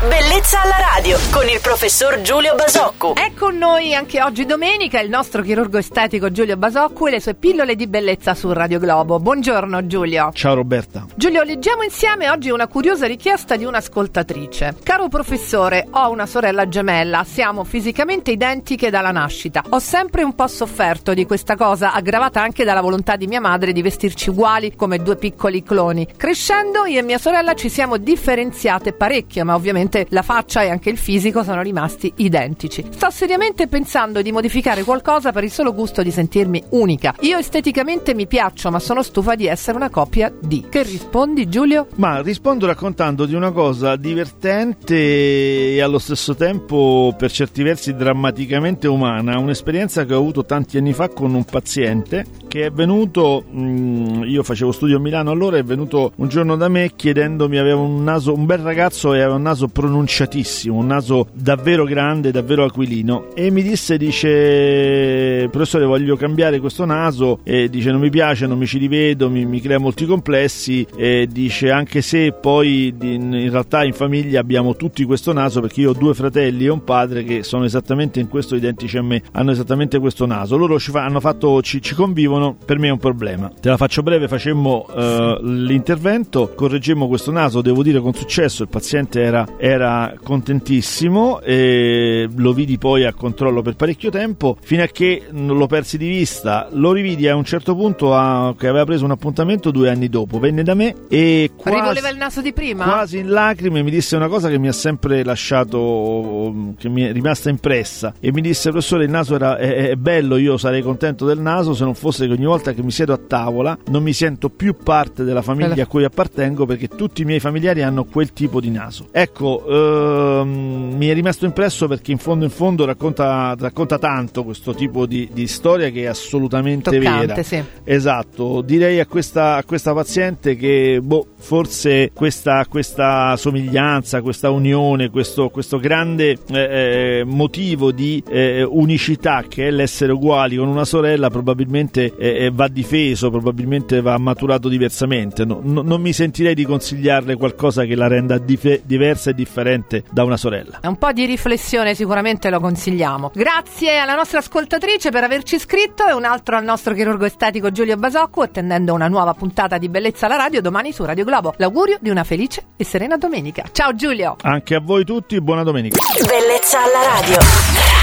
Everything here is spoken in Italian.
Bellezza alla radio con il professor Giulio Basocco. È con noi anche oggi domenica il nostro chirurgo estetico Giulio Basocco e le sue pillole di bellezza su Radio Globo. Buongiorno Giulio. Ciao Roberta. Giulio, leggiamo insieme oggi una curiosa richiesta di un'ascoltatrice. Caro professore, ho una sorella gemella, siamo fisicamente identiche dalla nascita. Ho sempre un po' sofferto di questa cosa, aggravata anche dalla volontà di mia madre di vestirci uguali come due piccoli cloni. Crescendo io e mia sorella ci siamo differenziate parecchio, ma ovviamente la faccia e anche il fisico sono rimasti identici. Sto seriamente pensando di modificare qualcosa per il solo gusto di sentirmi unica. Io esteticamente mi piaccio, ma sono stufa di essere una coppia di. Che rispondi, Giulio? Ma rispondo raccontando di una cosa divertente e allo stesso tempo per certi versi drammaticamente umana, un'esperienza che ho avuto tanti anni fa con un paziente che è venuto, mh, io facevo studio a Milano allora, è venuto un giorno da me chiedendomi, aveva un naso, un bel ragazzo e aveva un naso pronunciatissimo, un naso davvero grande, davvero aquilino. E mi disse, dice, professore voglio cambiare questo naso. E dice non mi piace, non mi ci rivedo, mi, mi crea molti complessi. E dice anche se poi in realtà in famiglia abbiamo tutti questo naso perché io ho due fratelli e un padre che sono esattamente in questo identici a me, hanno esattamente questo naso, loro ci fa, hanno fatto, ci, ci convivono, per me è un problema. Te la faccio breve, facemmo uh, l'intervento, correggemmo questo naso, devo dire con successo, il paziente era, era contentissimo e lo vidi poi a controllo per parecchio tempo fino a che non lo persi di vista. Lo rividi a un certo punto a, che aveva preso un appuntamento due anni dopo. Venne da me e quasi, Rivoleva il naso di prima? quasi in lacrime mi disse una cosa che mi ha sempre lasciato, che mi è rimasta impressa. E mi disse, professore, il naso era, è, è bello, io sarei contento del naso se non fosse che ogni volta che mi siedo a tavola non mi sento più parte della famiglia a cui appartengo perché tutti i miei familiari hanno quel tipo di naso. Ecco, ehm, mi è rimasto impresso perché in fondo in fondo racconta, racconta tanto questo tipo di, di storia che è assolutamente Toccante, vera. sì. Esatto, direi a questa, a questa paziente che boh, forse questa, questa somiglianza, questa unione, questo, questo grande eh, eh, motivo di eh, unicità che è l'essere uguali con una sorella probabilmente eh, va difeso, probabilmente va maturato diversamente. No- no- non mi sentirei di consigliarle qualcosa che la renda dife- diversa e differente da una sorella. Un po' di riflessione sicuramente lo consigliamo. Grazie alla nostra ascoltatrice per averci scritto e un altro al nostro chirurgo estetico Giulio Basocco attendendo una nuova puntata di Bellezza alla radio domani su Radio Globo. L'augurio di una felice e serena domenica. Ciao Giulio! Anche a voi tutti, buona domenica. Bellezza alla radio.